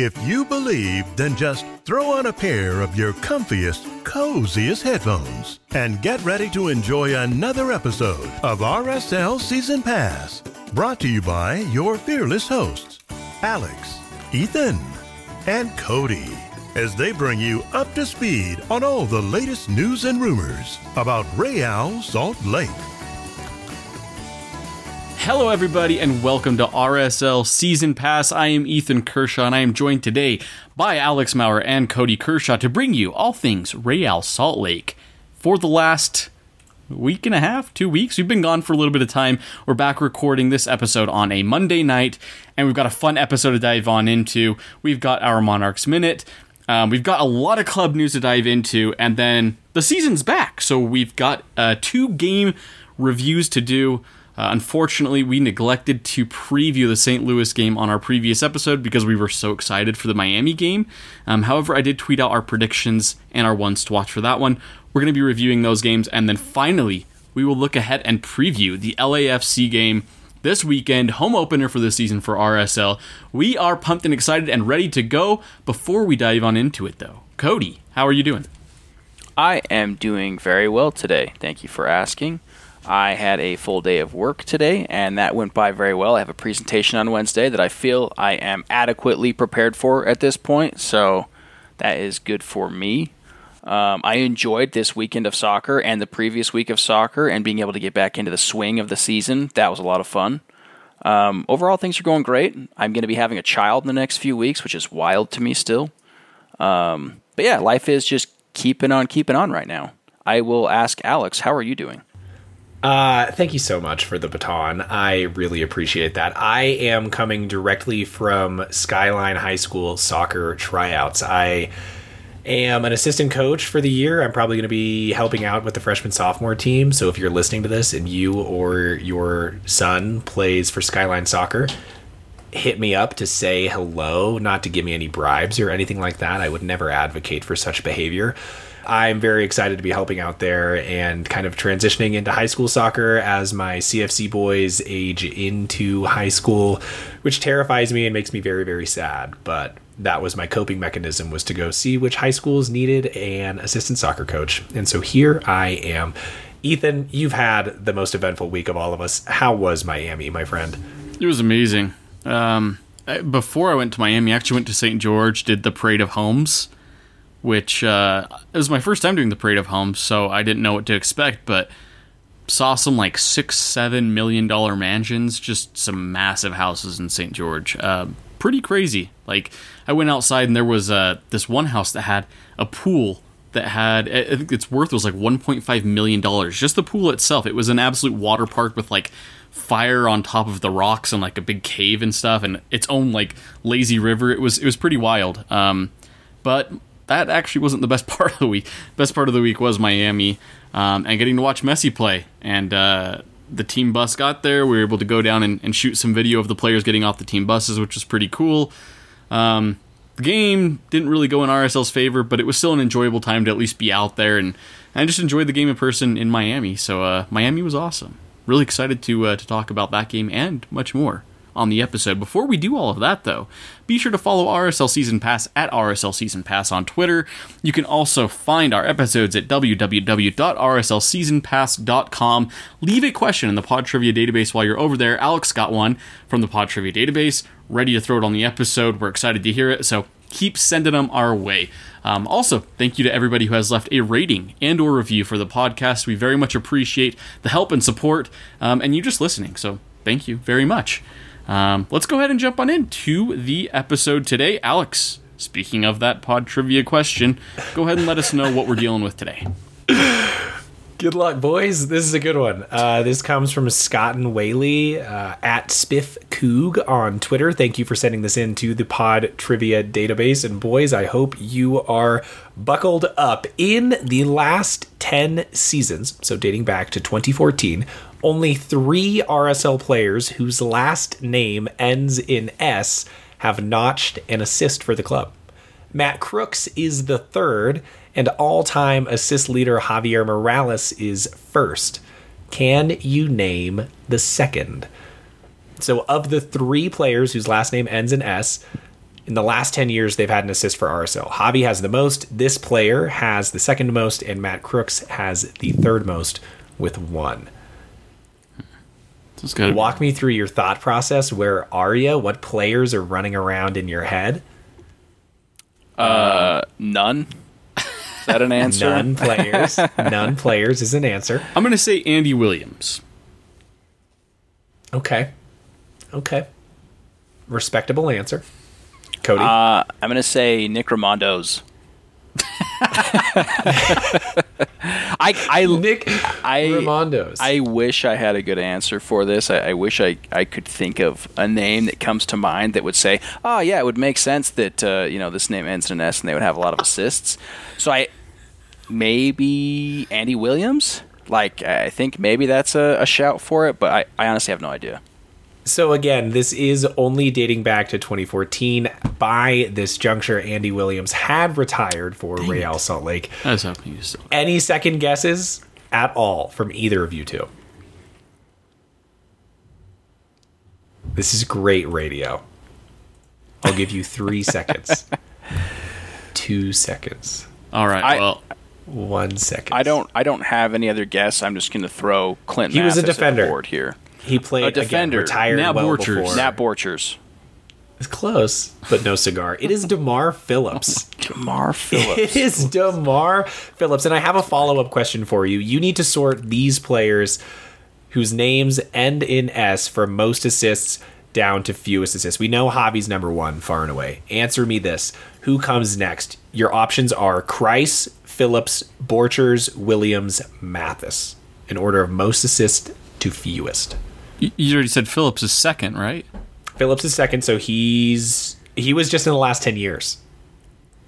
If you believe, then just throw on a pair of your comfiest, coziest headphones and get ready to enjoy another episode of RSL Season Pass. Brought to you by your fearless hosts, Alex, Ethan, and Cody, as they bring you up to speed on all the latest news and rumors about Real Salt Lake. Hello, everybody, and welcome to RSL Season Pass. I am Ethan Kershaw, and I am joined today by Alex Maurer and Cody Kershaw to bring you all things Real Salt Lake. For the last week and a half, two weeks, we've been gone for a little bit of time. We're back recording this episode on a Monday night, and we've got a fun episode to dive on into. We've got our Monarchs Minute. Um, we've got a lot of club news to dive into, and then the season's back. So we've got uh, two game reviews to do. Uh, unfortunately, we neglected to preview the St. Louis game on our previous episode because we were so excited for the Miami game. Um, however, I did tweet out our predictions and our ones to watch for that one. We're going to be reviewing those games, and then finally, we will look ahead and preview the LAFC game this weekend, home opener for the season for RSL. We are pumped and excited and ready to go. Before we dive on into it, though, Cody, how are you doing? I am doing very well today. Thank you for asking. I had a full day of work today, and that went by very well. I have a presentation on Wednesday that I feel I am adequately prepared for at this point, so that is good for me. Um, I enjoyed this weekend of soccer and the previous week of soccer, and being able to get back into the swing of the season. That was a lot of fun. Um, overall, things are going great. I'm going to be having a child in the next few weeks, which is wild to me still. Um, but yeah, life is just keeping on keeping on right now. I will ask Alex, how are you doing? Uh, thank you so much for the baton. I really appreciate that. I am coming directly from Skyline High School soccer tryouts. I am an assistant coach for the year. I'm probably going to be helping out with the freshman sophomore team. So if you're listening to this and you or your son plays for Skyline Soccer, hit me up to say hello, not to give me any bribes or anything like that. I would never advocate for such behavior. I'm very excited to be helping out there and kind of transitioning into high school soccer as my CFC boys age into high school, which terrifies me and makes me very, very sad. But that was my coping mechanism was to go see which high schools needed an assistant soccer coach. And so here I am. Ethan, you've had the most eventful week of all of us. How was Miami, my friend? It was amazing. Um, before I went to Miami, I actually went to St. George, did the Parade of Homes which uh, it was my first time doing the Parade of Homes, so I didn't know what to expect, but saw some like six, seven million dollar mansions, just some massive houses in St. George. Uh, pretty crazy. Like I went outside and there was uh, this one house that had a pool that had I think its worth was like 1.5 million dollars. Just the pool itself. It was an absolute water park with like fire on top of the rocks and like a big cave and stuff, and its own like lazy river. It was it was pretty wild. Um, but that actually wasn't the best part of the week. Best part of the week was Miami um, and getting to watch Messi play. And uh, the team bus got there. We were able to go down and, and, shoot some video of the players getting off the team buses, which was pretty cool. Um, the game didn't really go in RSL's favor, but it was still an enjoyable time to at least be out there and I just enjoyed the game in person in Miami. So uh, Miami was awesome. Really excited to uh, to talk about that game and much more on the episode. Before we do all of that, though, be sure to follow RSL Season Pass at RSL Season Pass on Twitter. You can also find our episodes at www.rslseasonpass.com. Leave a question in the Pod Trivia database while you're over there. Alex got one from the Pod Trivia database, ready to throw it on the episode. We're excited to hear it, so keep sending them our way. Um, also, thank you to everybody who has left a rating and or review for the podcast. We very much appreciate the help and support, um, and you just listening. So thank you very much. Um, let's go ahead and jump on into the episode today. Alex, speaking of that pod trivia question, go ahead and let us know what we're dealing with today. Good luck, boys. This is a good one. Uh, this comes from Scott and Whaley uh, at Spiff Coog on Twitter. Thank you for sending this in to the Pod Trivia database. And boys, I hope you are buckled up. In the last 10 seasons, so dating back to 2014, only three RSL players whose last name ends in S have notched an assist for the club. Matt Crooks is the third, and all time assist leader Javier Morales is first. Can you name the second? So, of the three players whose last name ends in S, In the last 10 years, they've had an assist for RSL. Javi has the most. This player has the second most, and Matt Crooks has the third most with one. So it's gotta Walk me through your thought process. Where are you? What players are running around in your head? None. Is that an answer? None players. None players is an answer. I'm going to say Andy Williams. Okay. Okay. Respectable answer. Cody. Uh, I'm gonna say Nick Rimando's. I I Nick I Rimandos. I wish I had a good answer for this. I, I wish I, I could think of a name that comes to mind that would say, oh yeah, it would make sense that uh, you know this name ends in an S and they would have a lot of assists. So I maybe Andy Williams. Like I think maybe that's a, a shout for it, but I, I honestly have no idea. So again, this is only dating back to 2014. By this juncture, Andy Williams had retired for Real Salt Lake. I was hoping you still. Any second guesses at all from either of you two? This is great radio. I'll give you three seconds. Two seconds. All right. I- well, One second. I don't I don't have any other guess. I'm just gonna throw Clint. He was a Mathis at the defender. board here. He played A again, defender. retired Nat well Borchers. before. Nat Borchers. It's close, but no cigar. It is Demar Phillips. Demar Phillips. It is Demar Phillips. And I have a follow up question for you. You need to sort these players whose names end in S for most assists down to fewest assists. We know Javi's number one, far and away. Answer me this Who comes next? Your options are Kreis, Phillips, Borchers, Williams, Mathis, in order of most assists to fewest. You, you already said Phillips is second, right? Phillips is second, so he's. He was just in the last 10 years.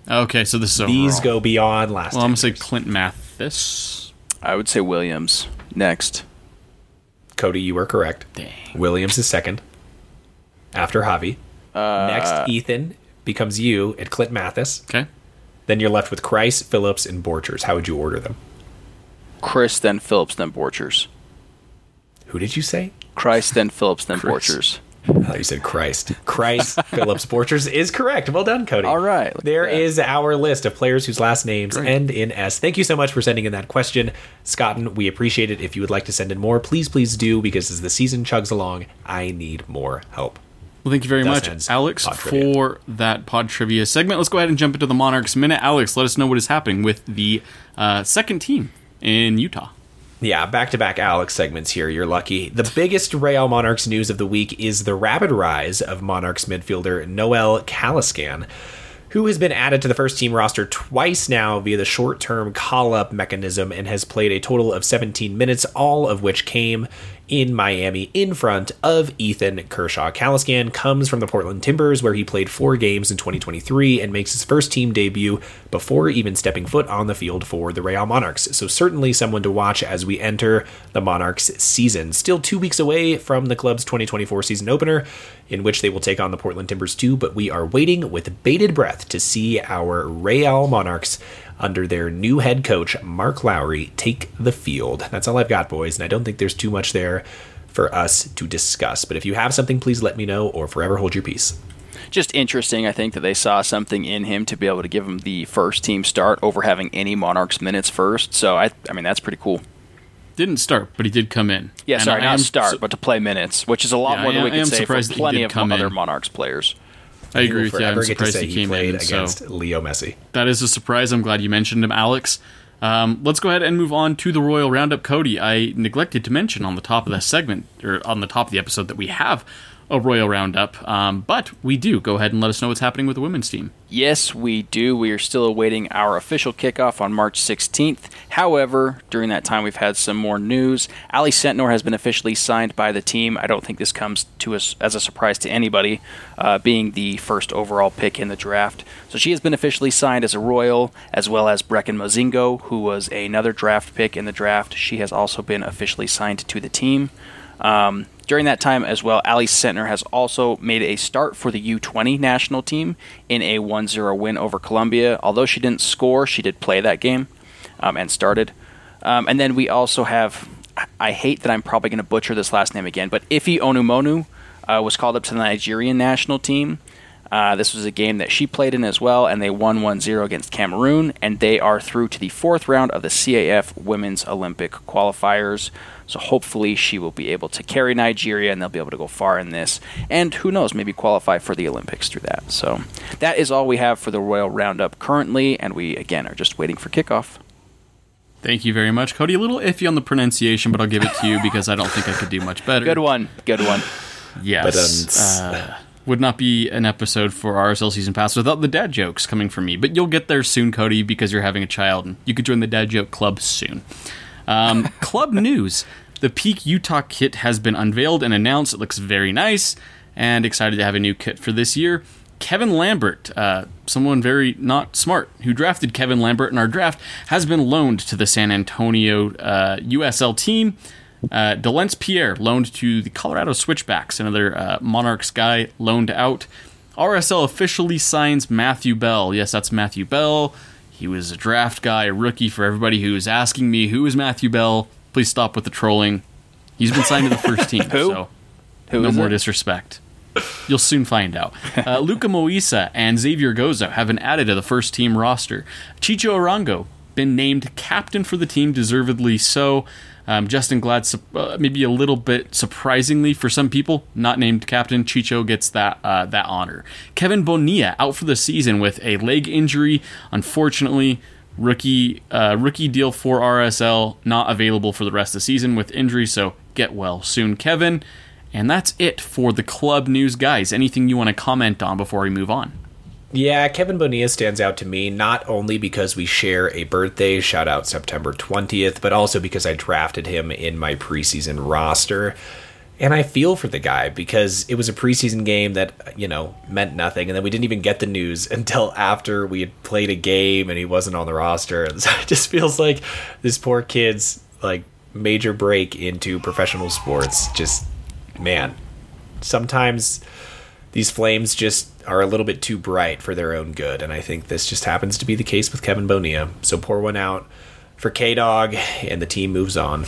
Okay, so this is These go beyond last Well, 10 I'm gonna say. Clint Mathis. I would say Williams next. Cody, you were correct. Dang. Williams is second. After Javi. Uh, next, Ethan becomes you at Clint Mathis. Okay. Then you're left with Kreis, Phillips, and Borchers. How would you order them? Chris, then Phillips, then Borchers. Who did you say? Christ, then Phillips, then Chris. Borchers. I thought you said Christ. Christ, Phillips, Borchers is correct. Well done, Cody. All right, look There at that. is our list of players whose last names Great. end in S. Thank you so much for sending in that question, Scotton. We appreciate it. If you would like to send in more, please, please do, because as the season chugs along, I need more help. Well, thank you very Thus much, Alex, for that pod trivia segment. Let's go ahead and jump into the Monarchs minute. Alex, let us know what is happening with the uh, second team in Utah. Yeah, back to back Alex segments here. You're lucky. The biggest Real Monarchs news of the week is the rapid rise of Monarchs midfielder Noel Caliskan, who has been added to the first team roster twice now via the short term call up mechanism and has played a total of 17 minutes, all of which came in Miami in front of Ethan Kershaw. Caliskan comes from the Portland Timbers, where he played four games in 2023 and makes his first team debut before even stepping foot on the field for the Real Monarchs. So, certainly someone to watch as we enter the Monarchs season. Still two weeks away from the club's 2024 season opener, in which they will take on the Portland Timbers too, but we are waiting with bated breath to see our Real Monarchs under their new head coach, Mark Lowry, take the field. That's all I've got, boys, and I don't think there's too much there for us to discuss. But if you have something, please let me know or forever hold your peace. Just interesting, I think, that they saw something in him to be able to give him the first team start over having any Monarchs minutes first. So, I, I mean, that's pretty cool. Didn't start, but he did come in. Yeah, And sorry, I not am start, su- but to play minutes, which is a lot Yeah, more than I we am can say for surprised that he plenty of come other in. Monarchs players. I agree with you. I'm forever get to surprised he he came played in. So against Leo Messi. that is a surprise. I'm glad you mentioned him, Alex. Um, let's go ahead and move on to the Royal Roundup. Cody, I neglected to mention on the top of the segment or on the top of the episode that we have a Royal Roundup, um, but we do. Go ahead and let us know what's happening with the women's team. Yes, we do. We are still awaiting our official kickoff on March 16th. However, during that time, we've had some more news. Ally Sentnor has been officially signed by the team. I don't think this comes to us as a surprise to anybody, uh, being the first overall pick in the draft. So she has been officially signed as a Royal, as well as Brecken Mozingo, who was another draft pick in the draft. She has also been officially signed to the team. Um, during that time as well, Ally Sentnor has also made a start for the U20 national team in a 1 0 win over Colombia. Although she didn't score, she did play that game um, and started. Um, and then we also have, I hate that I'm probably going to butcher this last name again, but Ife Onumonu uh, was called up to the Nigerian national team. Uh, this was a game that she played in as well, and they won 1 0 against Cameroon, and they are through to the fourth round of the CAF Women's Olympic qualifiers. So hopefully she will be able to carry Nigeria and they'll be able to go far in this. And who knows, maybe qualify for the Olympics through that. So that is all we have for the Royal Roundup currently, and we again are just waiting for kickoff. Thank you very much, Cody. A little iffy on the pronunciation, but I'll give it to you because I don't think I could do much better. Good one. Good one. Yes. Uh, would not be an episode for RSL Season Pass without the dad jokes coming from me. But you'll get there soon, Cody, because you're having a child, and you could join the dad joke club soon. Um, club news: The Peak Utah kit has been unveiled and announced. It looks very nice, and excited to have a new kit for this year. Kevin Lambert, uh, someone very not smart, who drafted Kevin Lambert in our draft, has been loaned to the San Antonio uh, USL team. Uh, Delentz Pierre loaned to the Colorado Switchbacks, another uh, Monarchs guy loaned out. RSL officially signs Matthew Bell. Yes, that's Matthew Bell. He was a draft guy, a rookie for everybody who is asking me, who is Matthew Bell? Please stop with the trolling. He's been signed to the first team, Who? so Who no more it? disrespect. You'll soon find out. Uh, Luca Moisa and Xavier Gozo have been added to the first team roster. Chicho Arango been named captain for the team, deservedly so. Um, Justin Glad, uh, maybe a little bit surprisingly for some people, not named captain. Chicho gets that uh, that honor. Kevin Bonilla out for the season with a leg injury. Unfortunately, rookie uh, rookie deal for RSL not available for the rest of the season with injury. So get well soon, Kevin. And that's it for the club news, guys. Anything you want to comment on before we move on? Yeah, Kevin Bonilla stands out to me not only because we share a birthday, shout out September 20th, but also because I drafted him in my preseason roster. And I feel for the guy because it was a preseason game that, you know, meant nothing. And then we didn't even get the news until after we had played a game and he wasn't on the roster. And so it just feels like this poor kid's like major break into professional sports. Just, man, sometimes these flames just are a little bit too bright for their own good, and I think this just happens to be the case with Kevin Bonilla. So pour one out for K Dog, and the team moves on.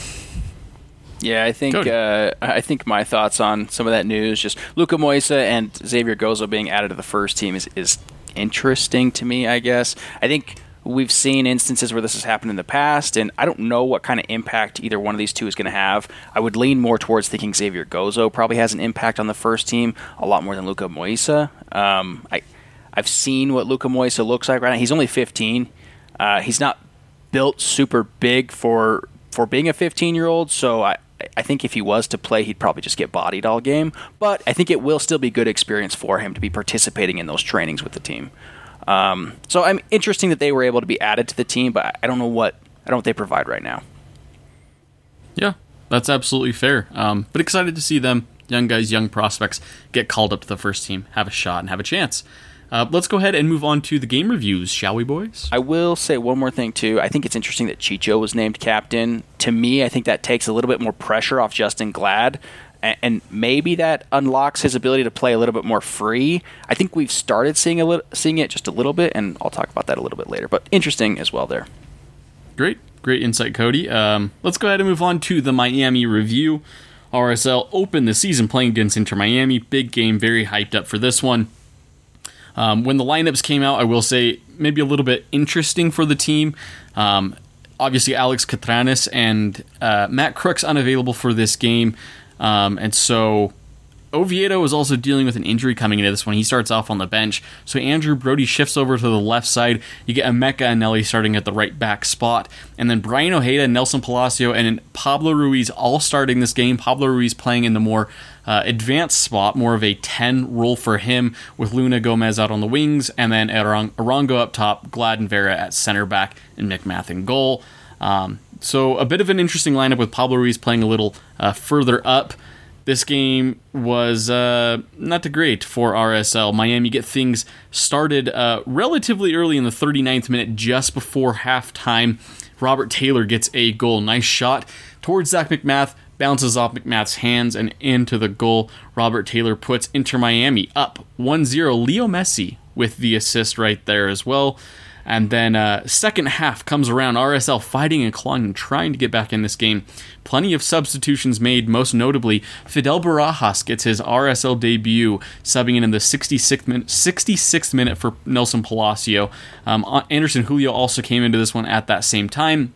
Yeah, I think uh, I think my thoughts on some of that news, just Luca Moisa and Xavier Gozo being added to the first team is, is interesting to me. I guess I think we've seen instances where this has happened in the past, and I don't know what kind of impact either one of these two is going to have. I would lean more towards thinking Xavier Gozo probably has an impact on the first team a lot more than Luca Moisa. Um, I I've seen what Luca Moisa looks like right now. He's only 15. Uh, he's not built super big for for being a 15 year old. So I I think if he was to play, he'd probably just get bodied all game. But I think it will still be good experience for him to be participating in those trainings with the team. Um, so I'm interesting that they were able to be added to the team, but I- don't know what I don't what they provide right now. Yeah, that's absolutely fair. Um, but excited to see them, young guys, young prospects, get called up to the first team, have a shot, and have a chance. Uh, let's go ahead and move on to the game reviews, shall we, boys? I will say one more thing too. I think it's interesting that Chicho was named captain. To me, I think that takes a little bit more pressure off Justin Glad, and maybe that unlocks his ability to play a little bit more free. I think we've started seeing a little, seeing it just a little bit, and I'll talk about that a little bit later. But interesting as well there. Great, great insight, Cody. Um, let's go ahead and move on to the Miami review. RSL opened the season playing against Inter Miami. Big game, very hyped up for this one. Um, when the lineups came out, I will say maybe a little bit interesting for the team. Um, obviously, Alex Katranis and uh, Matt Crooks unavailable for this game, um, and so Oviedo was also dealing with an injury coming into this one. He starts off on the bench. So Andrew Brody shifts over to the left side. You get Emeka Eneli starting at the right back spot. And then Braian Ojeda, Nelson Palacio, and Pablo Ruiz all starting this game. Pablo Ruiz playing in the more uh, advanced spot, more of a 10 role for him, with Luna Gomez out on the wings, and then Arango up top, Glad and Vera at center back, and MacMath in goal. Um, so a bit of an interesting lineup with Pablo Ruiz playing a little uh, further up. This game was uh, not too great for RSL. Miami get things started uh, relatively early in the 39th minute, just before halftime. Robert Taylor gets a goal. Nice shot towards Zac MacMath, bounces off MacMath's hands and into the goal. Robert Taylor puts Inter Miami up 1 0. Leo Messi with the assist right there as well. And then uh, second half comes around, RSL fighting and clawing trying to get back in this game. Plenty of substitutions made, most notably Fidel Barajas gets his RSL debut, subbing in in the 66th minute, 66th minute for Nelson Palacio. Um, Anderson Julio also came into this one at that same time.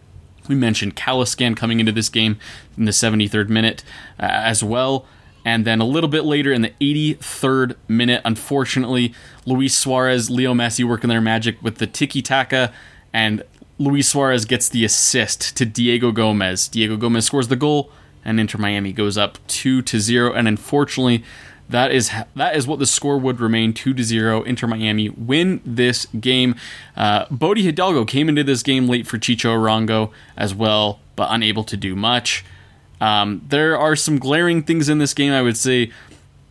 We mentioned Caliskan coming into this game in the 73rd minute uh, as well. And then a little bit later in the 83rd minute, unfortunately, Luis Suarez, Leo Messi working their magic with the tiki taka, and Luis Suarez gets the assist to Diego Gomez. Diego Gomez scores the goal, and Inter Miami goes up 2 to 0. And unfortunately, that is that is what the score would remain 2 to 0. Inter Miami win this game. Uh, Bode Hidalgo came into this game late for Chicho Arango as well, but unable to do much. Um, there are some glaring things in this game. I would say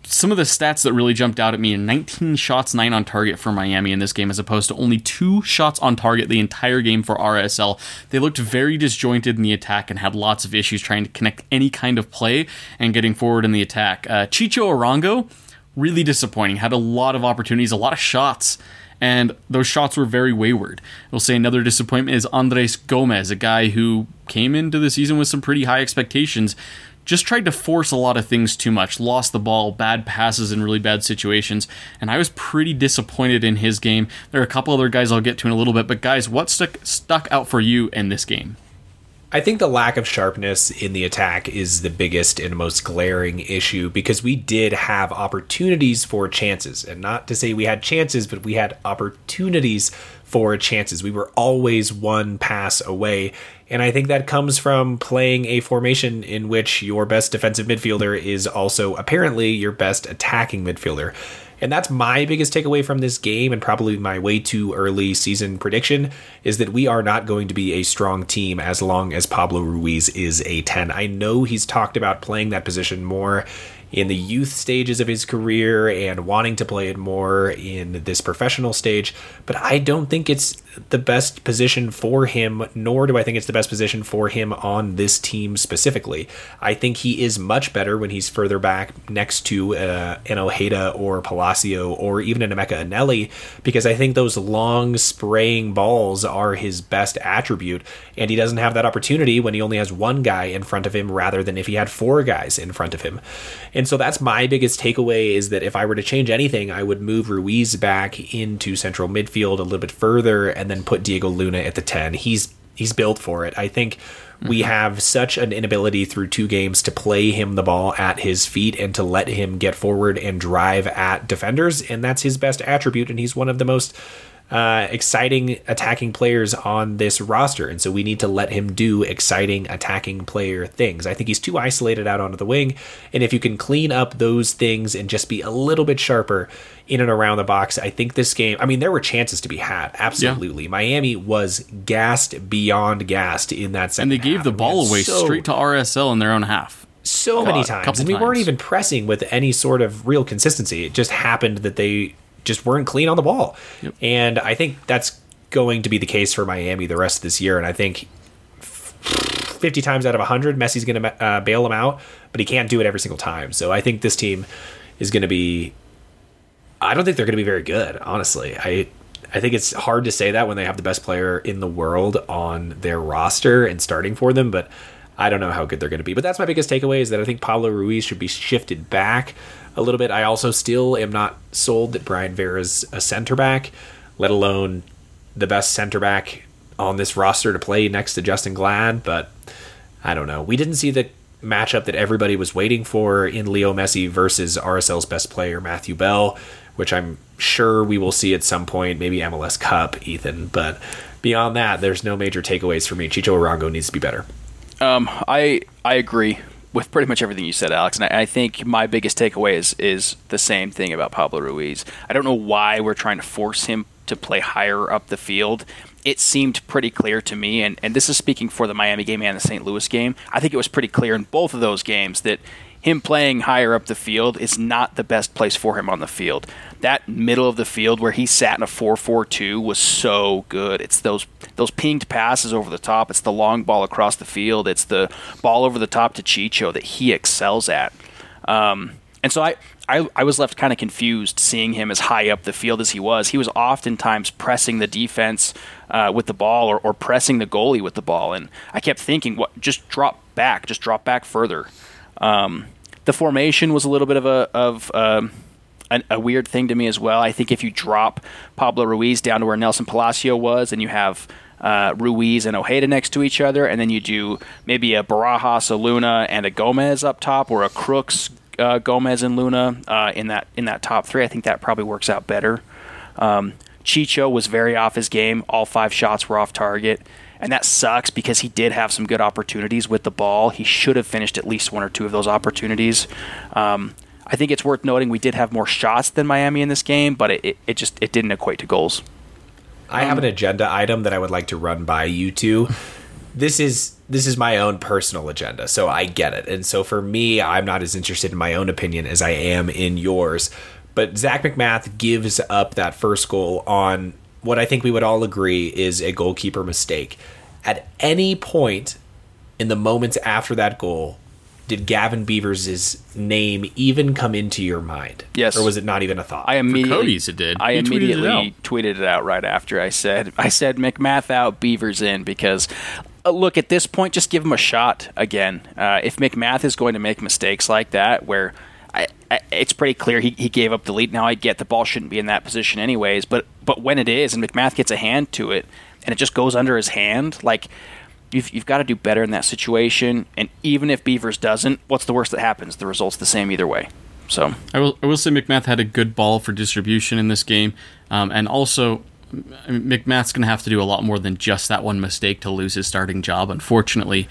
some of the stats that really jumped out at me 19 shots, 9 on target for Miami in this game, as opposed to only 2 shots on target the entire game for RSL. They looked very disjointed in the attack and had lots of issues trying to connect any kind of play and getting forward in the attack. Uh, Chicho Arango, really disappointing, had a lot of opportunities, a lot of shots and those shots were very wayward. We'll say another disappointment is Andres Gomez, a guy who came into the season with some pretty high expectations, just tried to force a lot of things too much, lost the ball, bad passes in really bad situations, and I was pretty disappointed in his game. There are a couple other guys I'll get to in a little bit, but guys, what stuck stuck out for you in this game? I think the lack of sharpness in the attack is the biggest and most glaring issue because we did have opportunities for chances. And not to say we had chances, but we had opportunities for chances. We were always one pass away. And I think that comes from playing a formation in which your best defensive midfielder is also apparently your best attacking midfielder. And that's my biggest takeaway from this game, and probably my way too early season prediction is that we are not going to be a strong team as long as Pablo Ruiz is a 10. I know he's talked about playing that position more in the youth stages of his career and wanting to play it more in this professional stage, but I don't think it's the best position for him, nor do I think it's the best position for him on this team specifically. I think he is much better when he's further back next to uh, an Ojeda or Palacio or even an Emeka Eneli, because I think those long spraying balls are his best attribute, and he doesn't have that opportunity when he only has one guy in front of him rather than if he had four guys in front of him. And so that's my biggest takeaway is that if I were to change anything, I would move Ruiz back into central midfield a little bit further and then put Diego Luna at the 10. He's he's built for it. I think mm-hmm. we have such an inability through two games to play him the ball at his feet and to let him get forward and drive at defenders and that's his best attribute and he's one of the most uh, exciting attacking players on this roster, and so we need to let him do exciting attacking player things. I think he's too isolated out onto the wing, and if you can clean up those things and just be a little bit sharper in and around the box, I think this game. I mean, there were chances to be had, absolutely. Yeah. Miami was gassed beyond gassed in that second, and they gave half. the ball away so, straight to RSL in their own half so many times, and we times. weren't even pressing with any sort of real consistency. It just happened that they just weren't clean on the ball. Yep. And I think that's going to be the case for Miami the rest of this year. And I think 50 times out of 100, Messi's going to uh, bail him out, but he can't do it every single time. So I think this team is going to be. I don't think they're going to be very good, honestly. I I think it's hard to say that when they have the best player in the world on their roster and starting for them, but I don't know how good they're going to be. But that's my biggest takeaway is that I think Pablo Ruiz should be shifted back a little bit. I also still am not sold that Brayan Vera's a center back, let alone the best center back on this roster to play next to Justin Glad. But I don't know. We didn't see the matchup that everybody was waiting for in Leo Messi versus RSL's best player, Matthew Bell, which I'm sure we will see at some point, maybe MLS Cup, Ethan. But beyond that, there's no major takeaways for me. Chicho Arango needs to be better. Um, I I agree with pretty much everything you said, Alex. And I, I, think my biggest takeaway is is the same thing about Pablo Ruiz. I don't know why we're trying to force him to play higher up the field. It seemed pretty clear to me, and, and this is speaking for the Miami game and the St. Louis game. I think it was pretty clear in both of those games that him playing higher up the field is not the best place for him on the field. That middle of the field where he sat in a 4-4-2 was so good. It's those those pinged passes over the top. It's the long ball across the field. It's the ball over the top to Chicho that he excels at. Um, and so I, I, I was left kind of confused seeing him as high up the field as he was. He was oftentimes pressing the defense uh, with the ball or, or pressing the goalie with the ball, and I kept thinking, what? Just drop back, just drop back further. Um, the formation was a little bit of a of um, a, a, weird thing to me as well. I think if you drop Pablo Ruiz down to where Nelson Palacio was, and you have uh, Ruiz and Ojeda next to each other, and then you do maybe a Barajas, a Luna, and a Gomez up top, or a Crooks, uh, Gomez, and Luna uh, in that in that top three. I think that probably works out better. Um, Chicho was very off his game. All five shots were off target. And that sucks because he did have some good opportunities with the ball. He should have finished at least one or two of those opportunities. Um, I think it's worth noting we did have more shots than Miami in this game, but it, it, it just it didn't equate to goals. I have an agenda item that I would like to run by you two. This is this is my own personal agenda, so I get it. And so for me, I'm not as interested in my own opinion as I am in yours. But Zac MacMath gives up that first goal on what I think we would all agree is a goalkeeper mistake. At any point in the moments after that goal, did Gavin Beavers' name even come into your mind? Yes. Or was it not even a thought? I immediately Cody's it did. I He tweeted it immediately out. tweeted it out right after I said I said MacMath out, Beavers in because uh, look at this point, just give him a shot again. Uh, if MacMath is going to make mistakes like that, where I, I, it's pretty clear he, he gave up the lead. Now I get the ball shouldn't be in that position anyways, but but when it is and MacMath gets a hand to it and it just goes under his hand, like you've, you've got to do better in that situation. And even if Beavers doesn't, what's the worst that happens? The result's the same either way. So I will, I will say MacMath had a good ball for distribution in this game, um, and also MacMath's going to have to do a lot more than just that one mistake to lose his starting job. Unfortunately,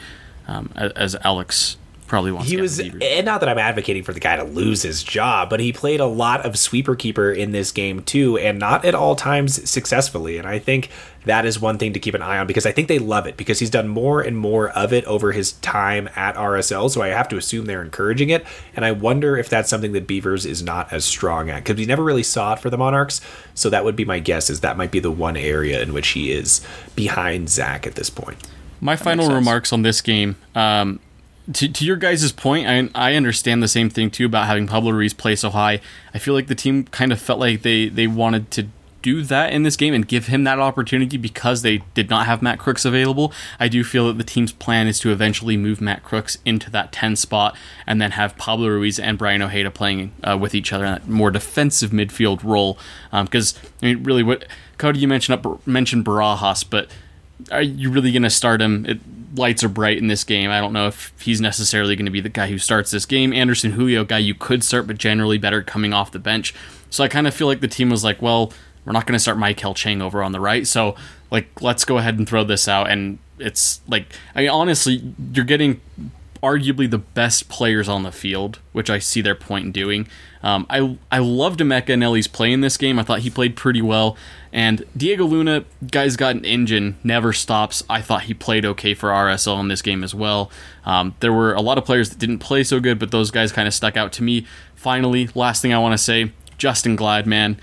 um, as Alex probably wants. he was and not that i'm advocating for the guy to lose his job but he played a lot of sweeper keeper in this game too and not at all times successfully. And i think that is one thing to keep an eye on because i think they love it because he's done more and more of it over his time at rsl so i have to assume they're encouraging it. And i wonder if that's something that beavers is not as strong at because we never really saw it for the monarchs. So that would be my guess is that might be the one area in which he is behind zach at this point. My final remarks on this game. Um, to, to your guys' point, I, I understand the same thing too about having Pablo Ruiz play so high. I feel like the team kind of felt like they, they wanted to do that in this game and give him that opportunity because they did not have Matt Crooks available. I do feel that the team's plan is to eventually move Matt Crooks into that 10 spot and then have Pablo Ruiz and Braian Ojeda playing uh, with each other in that more defensive midfield role. Because, I mean, really, what Cody, you mentioned, up, mentioned Barajas, but are you really going to start him? It, lights are bright in this game. I don't know if he's necessarily going to be the guy who starts this game. Anderson Julio, guy you could start, but generally better coming off the bench. So I kind of feel like the team was like, well, we're not going to start Maikel Chang over on the right. So like, let's go ahead and throw this out. And it's like, I mean, honestly, you're getting arguably the best players on the field, which I see their point in doing. Um, I I loved Emeka Eneli's play in this game. I thought he played pretty well. And Diego Luna, guy's got an engine, never stops. I thought he played okay for RSL in this game as well. Um, there were a lot of players that didn't play so good, but those guys kind of stuck out to me. Finally, last thing I want to say, Justin Glad, man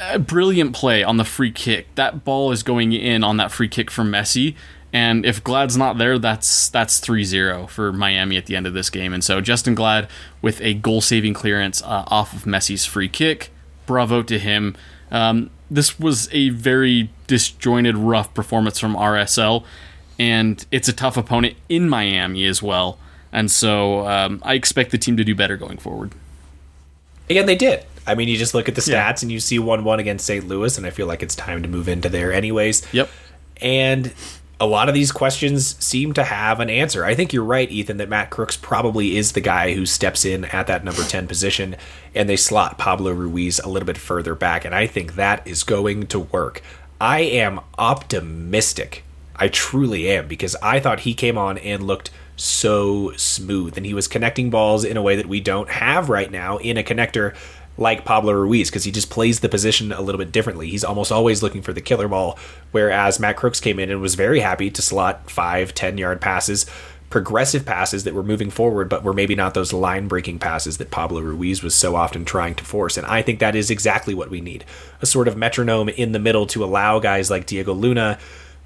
a brilliant play on the free kick. That ball is going in on that free kick from Messi. And if Glad's not there, that's that's 3-0 for Miami at the end of this game. And so Justin Glad with a goal-saving clearance uh, off of Messi's free kick. Bravo to him. Um, this was a very disjointed, rough performance from RSL, and it's a tough opponent in Miami as well. And so um, I expect the team to do better going forward. Again, they did. I mean, you just look at the stats Yeah. and you see 1 1 against St. Louis, and I feel like it's time to move into there, anyways. Yep. And a lot of these questions seem to have an answer. I think you're right, Ethan, that Matt Crooks probably is the guy who steps in at that number 10 position, and they slot Pablo Ruiz a little bit further back, and I think that is going to work. I am optimistic. I truly am, because I thought he came on and looked so smooth, and he was connecting balls in a way that we don't have right now in a connector like Pablo Ruiz because he just plays the position a little bit differently. He's almost always looking for the killer ball, whereas Matt Crooks came in and was very happy to slot five, 10 yard passes, progressive passes that were moving forward, but were maybe not those line breaking passes that Pablo Ruiz was so often trying to force. And I think that is exactly what we need a sort of metronome in the middle to allow guys like Diego Luna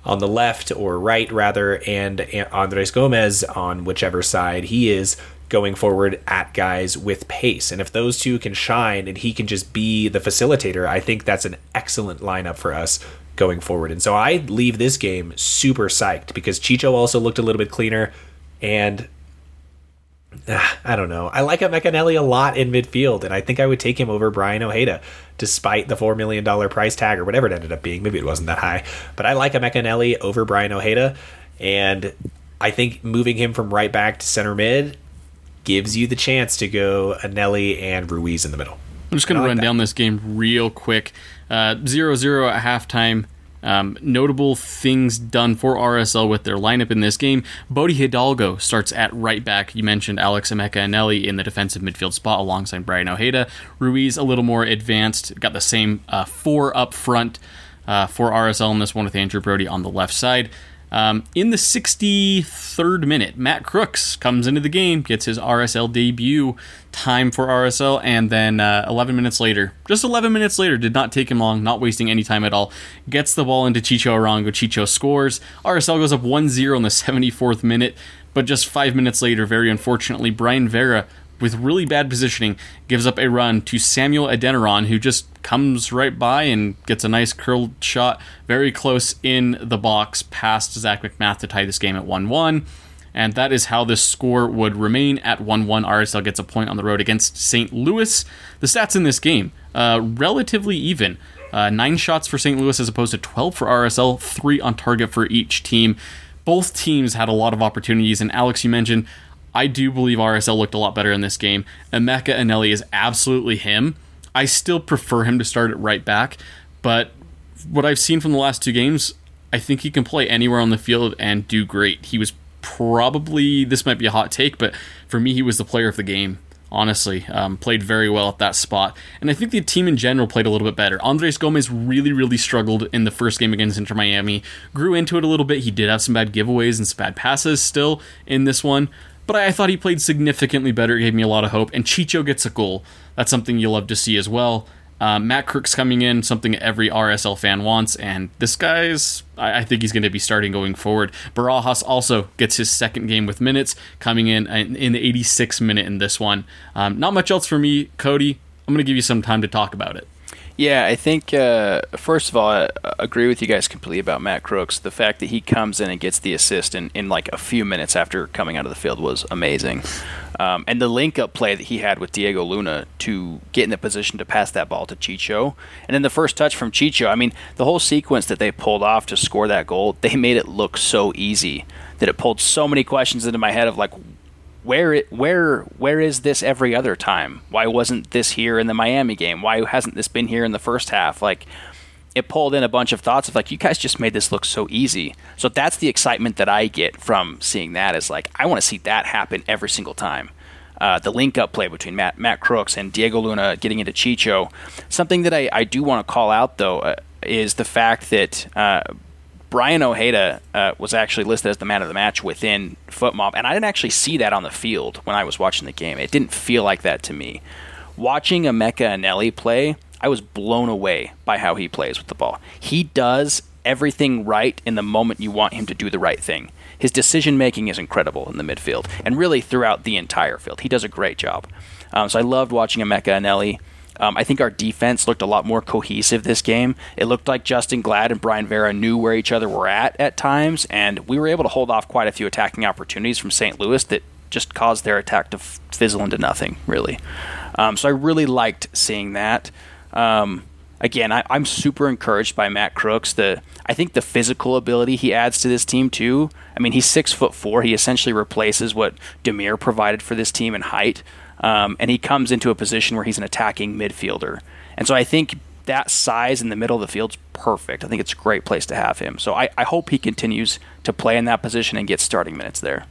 on the left or right rather and Andres Gomez on whichever side he is going forward at guys with pace. And if those two can shine and he can just be the facilitator, I think that's an excellent lineup for us going forward. And so I leave this game super psyched because Chicho also looked a little bit cleaner and uh, I don't know. I like McAnally a lot in midfield, and I think I would take him over Braian Ojeda, despite the $4 million price tag or whatever it ended up being. Maybe it wasn't that high. But I like a McAnally over Braian Ojeda, and I think moving him from right back to center mid gives you the chance to go Eneli and Ruiz in the middle. I'm just going to run down this game real quick. Uh, 0 0 at halftime. Um, notable things done for RSL with their lineup in this game. Bode Hidalgo starts at right back. You mentioned Alex Emeka Eneli in the defensive midfield spot alongside Braian Ojeda. Ruiz a little more advanced, got the same uh, four up front uh, for RSL in this one with Andrew Brody on the left side. Um, in the 63rd minute, Matt Crooks comes into the game, gets his RSL debut time for RSL, and then uh, 11 minutes later, just 11 minutes later, did not take him long, not wasting any time at all, gets the ball into Chicho Arango. Chicho scores. RSL goes up 1 0 in the 74th minute, but just five minutes later, very unfortunately, Brayan Vera with really bad positioning, gives up a run to Samuel Adeniran, who just comes right by and gets a nice curled shot very close in the box past Zac MacMath to tie this game at 1 1. And that is how this score would remain at 1 1. RSL gets a point on the road against St. Louis. The stats in this game, uh, relatively even. Uh, nine shots for St. Louis as opposed to 12 for RSL, three on target for each team. Both teams had a lot of opportunities, and Alex, you mentioned I do believe RSL looked a lot better in this game. Emeka Eneli is absolutely him. I still prefer him to start at right back, but what I've seen from the last two games, I think he can play anywhere on the field and do great. He was probably, this might be a hot take, but for me, he was the player of the game honestly. Um, played very well at that spot. And I think the team in general played a little bit better. Andres Gomez really, really struggled in the first game against Inter Miami. Grew into it a little bit. He did have some bad giveaways and some bad passes still in this one but I thought he played significantly better. It gave me a lot of hope. And Chicho gets a goal. That's something you love to see as well. Uh, Matt Crooks coming in, something every RSL fan wants, and this guy's, I, I think he's going to be starting going forward. Barajas also gets his second game with minutes, coming in in the 86th minute in this one. Um, not much else for me, Cody. I'm going to give you some time to talk about it. Yeah, I think uh, first of all, I agree with you guys completely about Matt Crooks. The fact that he comes in and gets the assist in, in like a few minutes after coming out of the field was amazing. Um, and the link up play that he had with Diego Luna to get in the position to pass that ball to Chicho. And then the first touch from Chicho, I mean, the whole sequence that they pulled off to score that goal, they made it look so easy that it pulled so many questions into my head of like, where it, where where is this every other time? Why wasn't this here in the Miami game? Why hasn't this been here in the first half? Like it pulled in a bunch of thoughts of like you guys just made this look so easy. So that's the excitement that I get from seeing that is like I want to see that happen every single time. Uh, the link up play between Matt Matt Crooks and Diego Luna getting into Chicho. Something that I, I do want to call out though uh, is the fact that uh, Braian Ojeda uh, was actually listed as the man of the match within FotMob, and I didn't actually see that on the field when I was watching the game. It didn't feel like that to me. Watching Emeka Eneli play, I was blown away by how he plays with the ball. He does everything right in the moment you want him to do the right thing. His decision making is incredible in the midfield, and really throughout the entire field. He does a great job. Um, so I loved watching Emeka Eneli. Um, I think our defense looked a lot more cohesive this game. It looked like Justin Glad and Brayan Vera knew where each other were at at times, and we were able to hold off quite a few attacking opportunities from St. Louis that just caused their attack to fizzle into nothing, really. Um, so I really liked seeing that. Um, again, I, am super encouraged by Matt Crooks. The I think the physical ability he adds to this team too. I mean, he's six foot four. He essentially replaces what Damir provided for this team in height. Um, and he comes into a position where he's an attacking midfielder. And so I think that size in the middle of the field's perfect. I think it's a great place to have him. So I, I hope he continues to play in that position and get starting minutes there.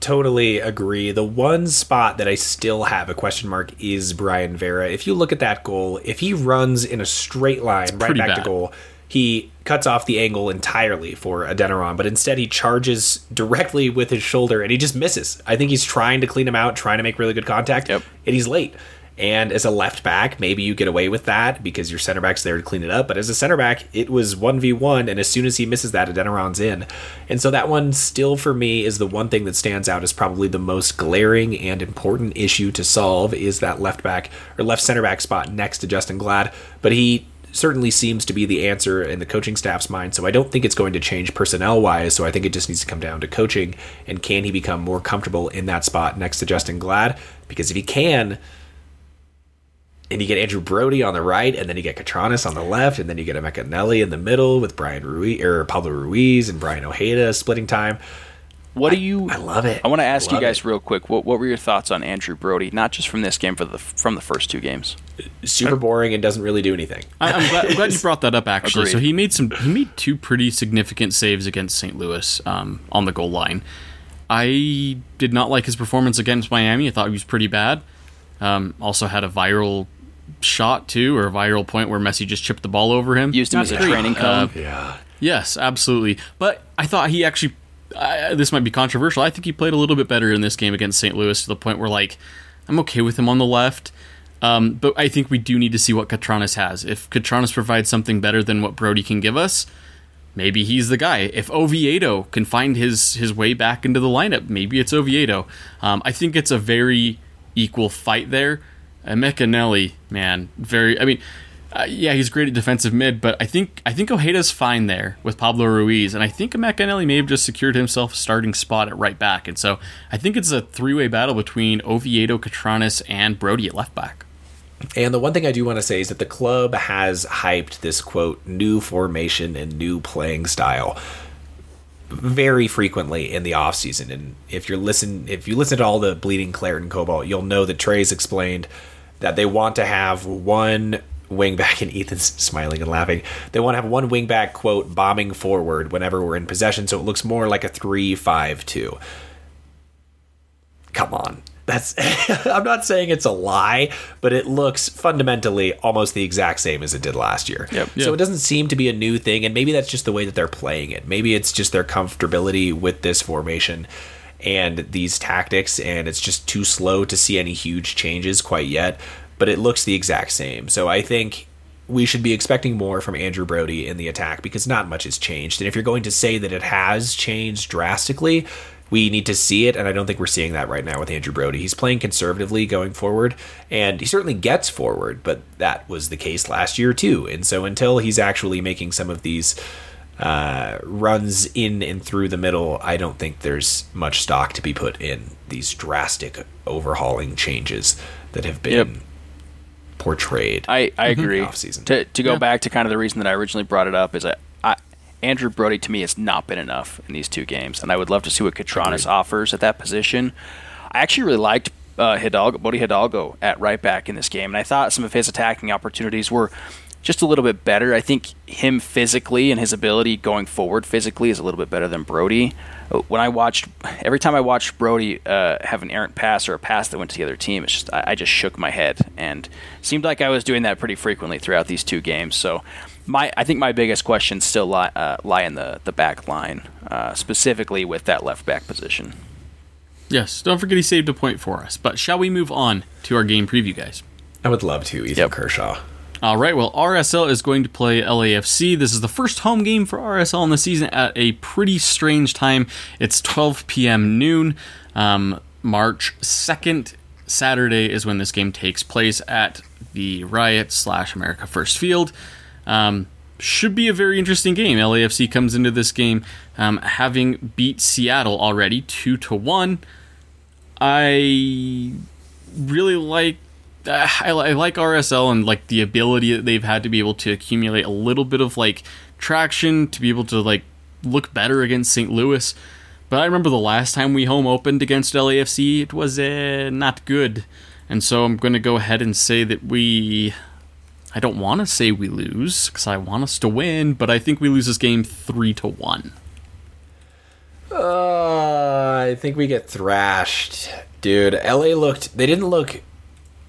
Totally agree. The one spot that I still have a question mark is Brayan Vera. If you look at that goal, if he runs in a straight line right back bad. to goal, he cuts off the angle entirely for Adeniran, but instead he charges directly with his shoulder and he just misses. I think he's trying to clean him out, trying to make really good contact, yep. and he's late. And as a left back, maybe you get away with that because your center back's there to clean it up. But as a center back, it was 1v1, and as soon as he misses that, Adeniran's in. And so that one still for me is the one thing that stands out as probably the most glaring and important issue to solve is that left back or left center back spot next to Justin Glad. But he certainly seems to be the answer in the coaching staff's mind. So I don't think it's going to change personnel wise. So I think it just needs to come down to coaching and can he become more comfortable in that spot next to Justin Glad? Because if he can, and you get Andrew Brody on the right, and then you get Katranis on the left, and then you get a McAnally in the middle with Brian Ruiz or Pablo Ruiz and Braian Ojeda splitting time. What do you? I love it. I want to ask you guys it. real quick. What, what were your thoughts on Andrew Brody? Not just from this game, but the, from the first two games. Super boring and doesn't really do anything. I, I'm, glad, I'm glad you brought that up. Actually, Agreed. so he made some. He made two pretty significant saves against St. Louis um, on the goal line. I did not like his performance against Miami. I thought he was pretty bad. Um, also had a viral shot too, or a viral point where Messi just chipped the ball over him. Used him Not as a great. training Uh. Yeah. Yes, absolutely. But I thought he actually. Uh, this might be controversial. I think he played a little bit better in this game against St. Louis to the point where, like, I'm okay with him on the left. Um, but I think we do need to see what Katranis has. If Katranis provides something better than what Brody can give us, maybe he's the guy. If Oviedo can find his his way back into the lineup, maybe it's Oviedo. Um, I think it's a very equal fight there. And Emeka Eneli, man, very. I mean, uh, yeah, he's great at defensive mid, but I think I think Ojeda's fine there with Pablo Ruiz, and I think Emeka Eneli may have just secured himself a starting spot at right back, and so I think it's a three way battle between Oviedo, Katranis, and Brody at left back. And the one thing I do want to say is that the club has hyped this quote new formation and new playing style very frequently in the offseason. And if you're listen if you listen to all the bleeding claret and cobalt, you'll know that Trey's explained that they want to have one wingback and Ethan's smiling and laughing. They want to have one wingback quote bombing forward whenever we're in possession, so it looks more like a three-five-two. Come on. That's I'm not saying it's a lie, but it looks fundamentally almost the exact same as it did last year. Yep. So it doesn't seem to be a new thing, and maybe that's just the way that they're playing it. Maybe it's just their comfortability with this formation and these tactics, and it's just too slow to see any huge changes quite yet. But it looks the exact same. So I think we should be expecting more from Andrew Brody in the attack because not much has changed. And if you're going to say that it has changed drastically, we need to see it, and I don't think we're seeing that right now with Andrew Brody. He's playing conservatively going forward, and he certainly gets forward, but that was the case last year too. And so until he's actually making some of these uh, runs in and through the middle, I don't think there's much stock to be put in these drastic overhauling changes that have been Yep. Portrayed. I, I agree. Offseason. To to go Yeah. back to kind of the reason that I originally brought it up is that I, Andrew Brody to me has not been enough in these two games, and I would love to see what Katranis offers at that position. I actually really liked uh, Hidalgo, Bode Hidalgo at right back in this game, and I thought some of his attacking opportunities were just a little bit better. I think him physically and his ability going forward physically is a little bit better than Brody. When I watched, every time I watched Brody uh, have an errant pass or a pass that went to the other team, it's just I, I just shook my head and seemed like I was doing that pretty frequently throughout these two games. So, my I think my biggest questions still lie uh, lie in the the back line, uh, specifically with that left back position. Yes, don't forget he saved a point for us. But shall we move on to our game preview, guys? I would love to, Ethan Yep. Kershaw. All right, well, RSL is going to play LAFC. This is the first home game for RSL in the season at a pretty strange time. It's 12 p.m. noon. Um, March 2nd, Saturday, is when this game takes place at the Riot slash America First Field. Um, should be a very interesting game. LAFC comes into this game um, having beat Seattle already 2 to 1. I really like I, I like RSL and like the ability that they've had to be able to accumulate a little bit of like traction to be able to like look better against St. Louis. But I remember the last time we home opened against LAFC, it was uh, not good. And so I'm going to go ahead and say that we. I don't want to say we lose because I want us to win, but I think we lose this game three to one. Uh, I think we get thrashed, dude. LA looked. They didn't look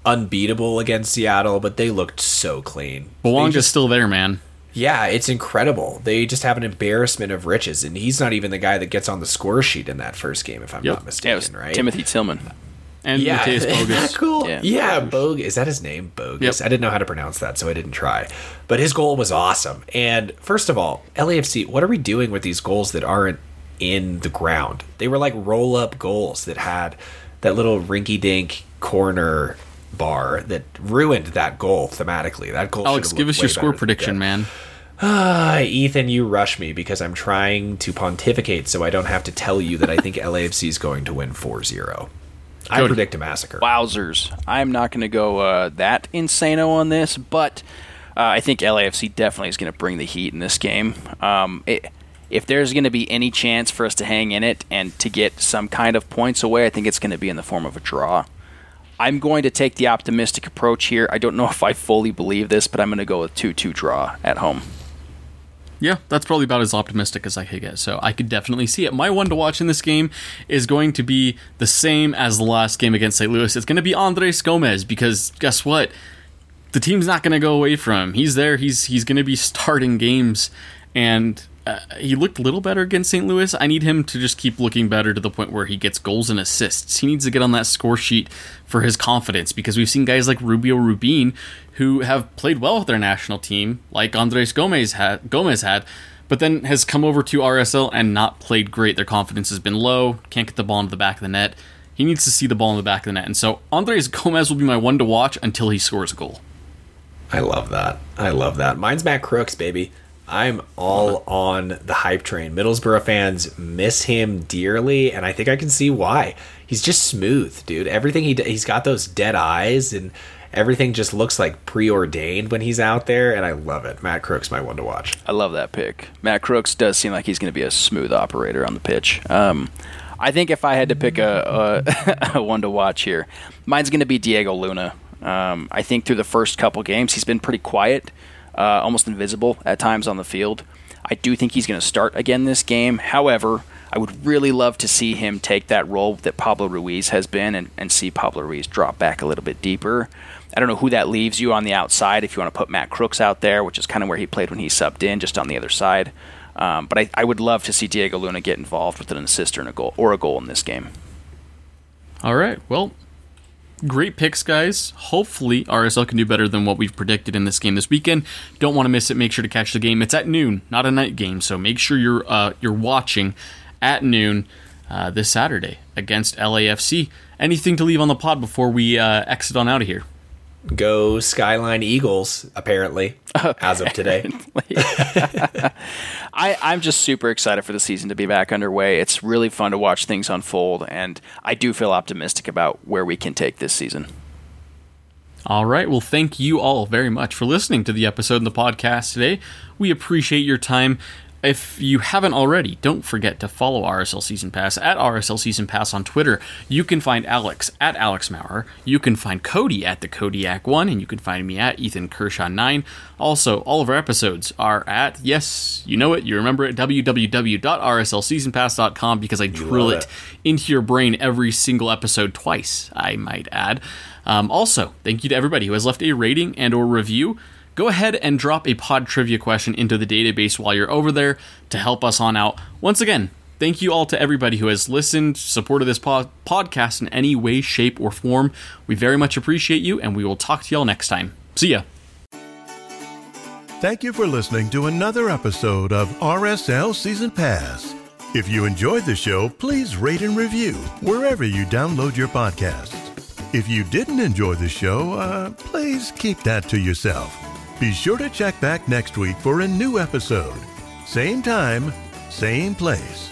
unbeatable against Seattle, but they looked so clean. They Bouanga's just- still there, man. yeah, it's incredible. They just have an embarrassment of riches, and he's not even the guy that gets on the score sheet in that first game, if I'm Yep. not Yeah, it mistaken, was right? Timothy Tillman. And yeah, Mateusz Bogusz. cool. Yeah. Yeah, Bog is that his name? Bogusz. Yep. I didn't know how to pronounce that, so I didn't try. But his goal was awesome. And first of all, LAFC, what are we doing with these goals that aren't in the ground? They were like roll up goals that had that little rinky dink corner bar that ruined that goal thematically. That goal. Alex, give us your score prediction, man. Ah, Ethan, you rush me because I'm trying to pontificate so I don't have to tell you that I think LAFC is going to win 4-0. I predict a massacre. Wowzers. I'm not going to go uh, that insano on this, but uh, I think LAFC definitely is going to bring the heat in this game. Um, it, if there's going to be any chance for us to hang in it and to get some kind of points away, I think it's going to be in the form of a draw. I'm going to take the optimistic approach here. I don't know if I fully believe this, but I'm going to go with 2 2 draw at home. Yeah, that's probably about as optimistic as I could get. So I could definitely see it. My one to watch in this game is going to be the same as the last game against St. Louis. It's going to be Andres Gomez because guess what? The team's not going to go away from him. He's there. He's he's going to be starting games, and uh, he looked a little better against St. Louis. I need him to just keep looking better to the point where he gets goals and assists. He needs to get on that score sheet for his confidence because we've seen guys like Rubio Rubin who have played well with their national team, like Andres Gomez had, Gomez had, but then has come over to RSL and not played great. Their confidence has been low. Can't get the ball into the back of the net. He needs to see the ball in the back of the net, and so Andres Gomez will be my one to watch until he scores a goal. I love that. I love that. Mine's Matt Crooks, baby. I'm all on the hype train. Middlesbrough fans miss him dearly, and I think I can see why. He's just smooth, dude. Everything he he's got those dead eyes, and everything just looks like preordained when he's out there, and I love it. Matt Crooks, my one to watch. I love that pick. Matt Crooks does seem like he's going to be a smooth operator on the pitch. Um, I think if I had to pick a, a, a one to watch here, mine's going to be Diego Luna. Um, I think through the first couple games, he's been pretty quiet, uh, almost invisible at times on the field. I do think he's going to start again this game. However, I would really love to see him take that role that Pablo Ruiz has been and, and see Pablo Ruiz drop back a little bit deeper. I don't know who that leaves you on the outside if you want to put Matt Crooks out there, which is kind of where he played when he subbed in, just on the other side. Um, but I, I would love to see Diego Luna get involved with an assist or a goal or a goal in this game. All right. Well, great picks, guys. Hopefully, RSL can do better than what we've predicted in this game this weekend. Don't want to miss it. Make sure to catch the game. It's at noon, not a night game, so make sure you're uh, you're watching at noon uh, this Saturday against LAFC. Anything to leave on the pod before we uh, exit on out of here? Go Skyline Eagles, apparently, as of today. I, I'm just super excited for the season to be back underway. It's really fun to watch things unfold, and I do feel optimistic about where we can take this season. All right. Well, thank you all very much for listening to the episode in the podcast today. We appreciate your time. If you haven't already, don't forget to follow RSL Season Pass at RSL Season Pass on Twitter. You can find Alex at Alex Maurer. You can find Cody at the Kodiak One, and you can find me at Ethan Kershaw Nine. Also, all of our episodes are at yes, you know it, you remember it, www.rslseasonpass.com because I drill it it. into your brain every single episode twice. I might add. Um, also, thank you to everybody who has left a rating and or review. Go ahead and drop a pod trivia question into the database while you're over there to help us on out. Once again, thank you all to everybody who has listened, supported this pod- podcast in any way, shape, or form. We very much appreciate you, and we will talk to y'all next time. See ya. Thank you for listening to another episode of RSL Season Pass. If you enjoyed the show, please rate and review wherever you download your podcasts. If you didn't enjoy the show, uh, please keep that to yourself. Be sure to check back next week for a new episode. Same time, same place.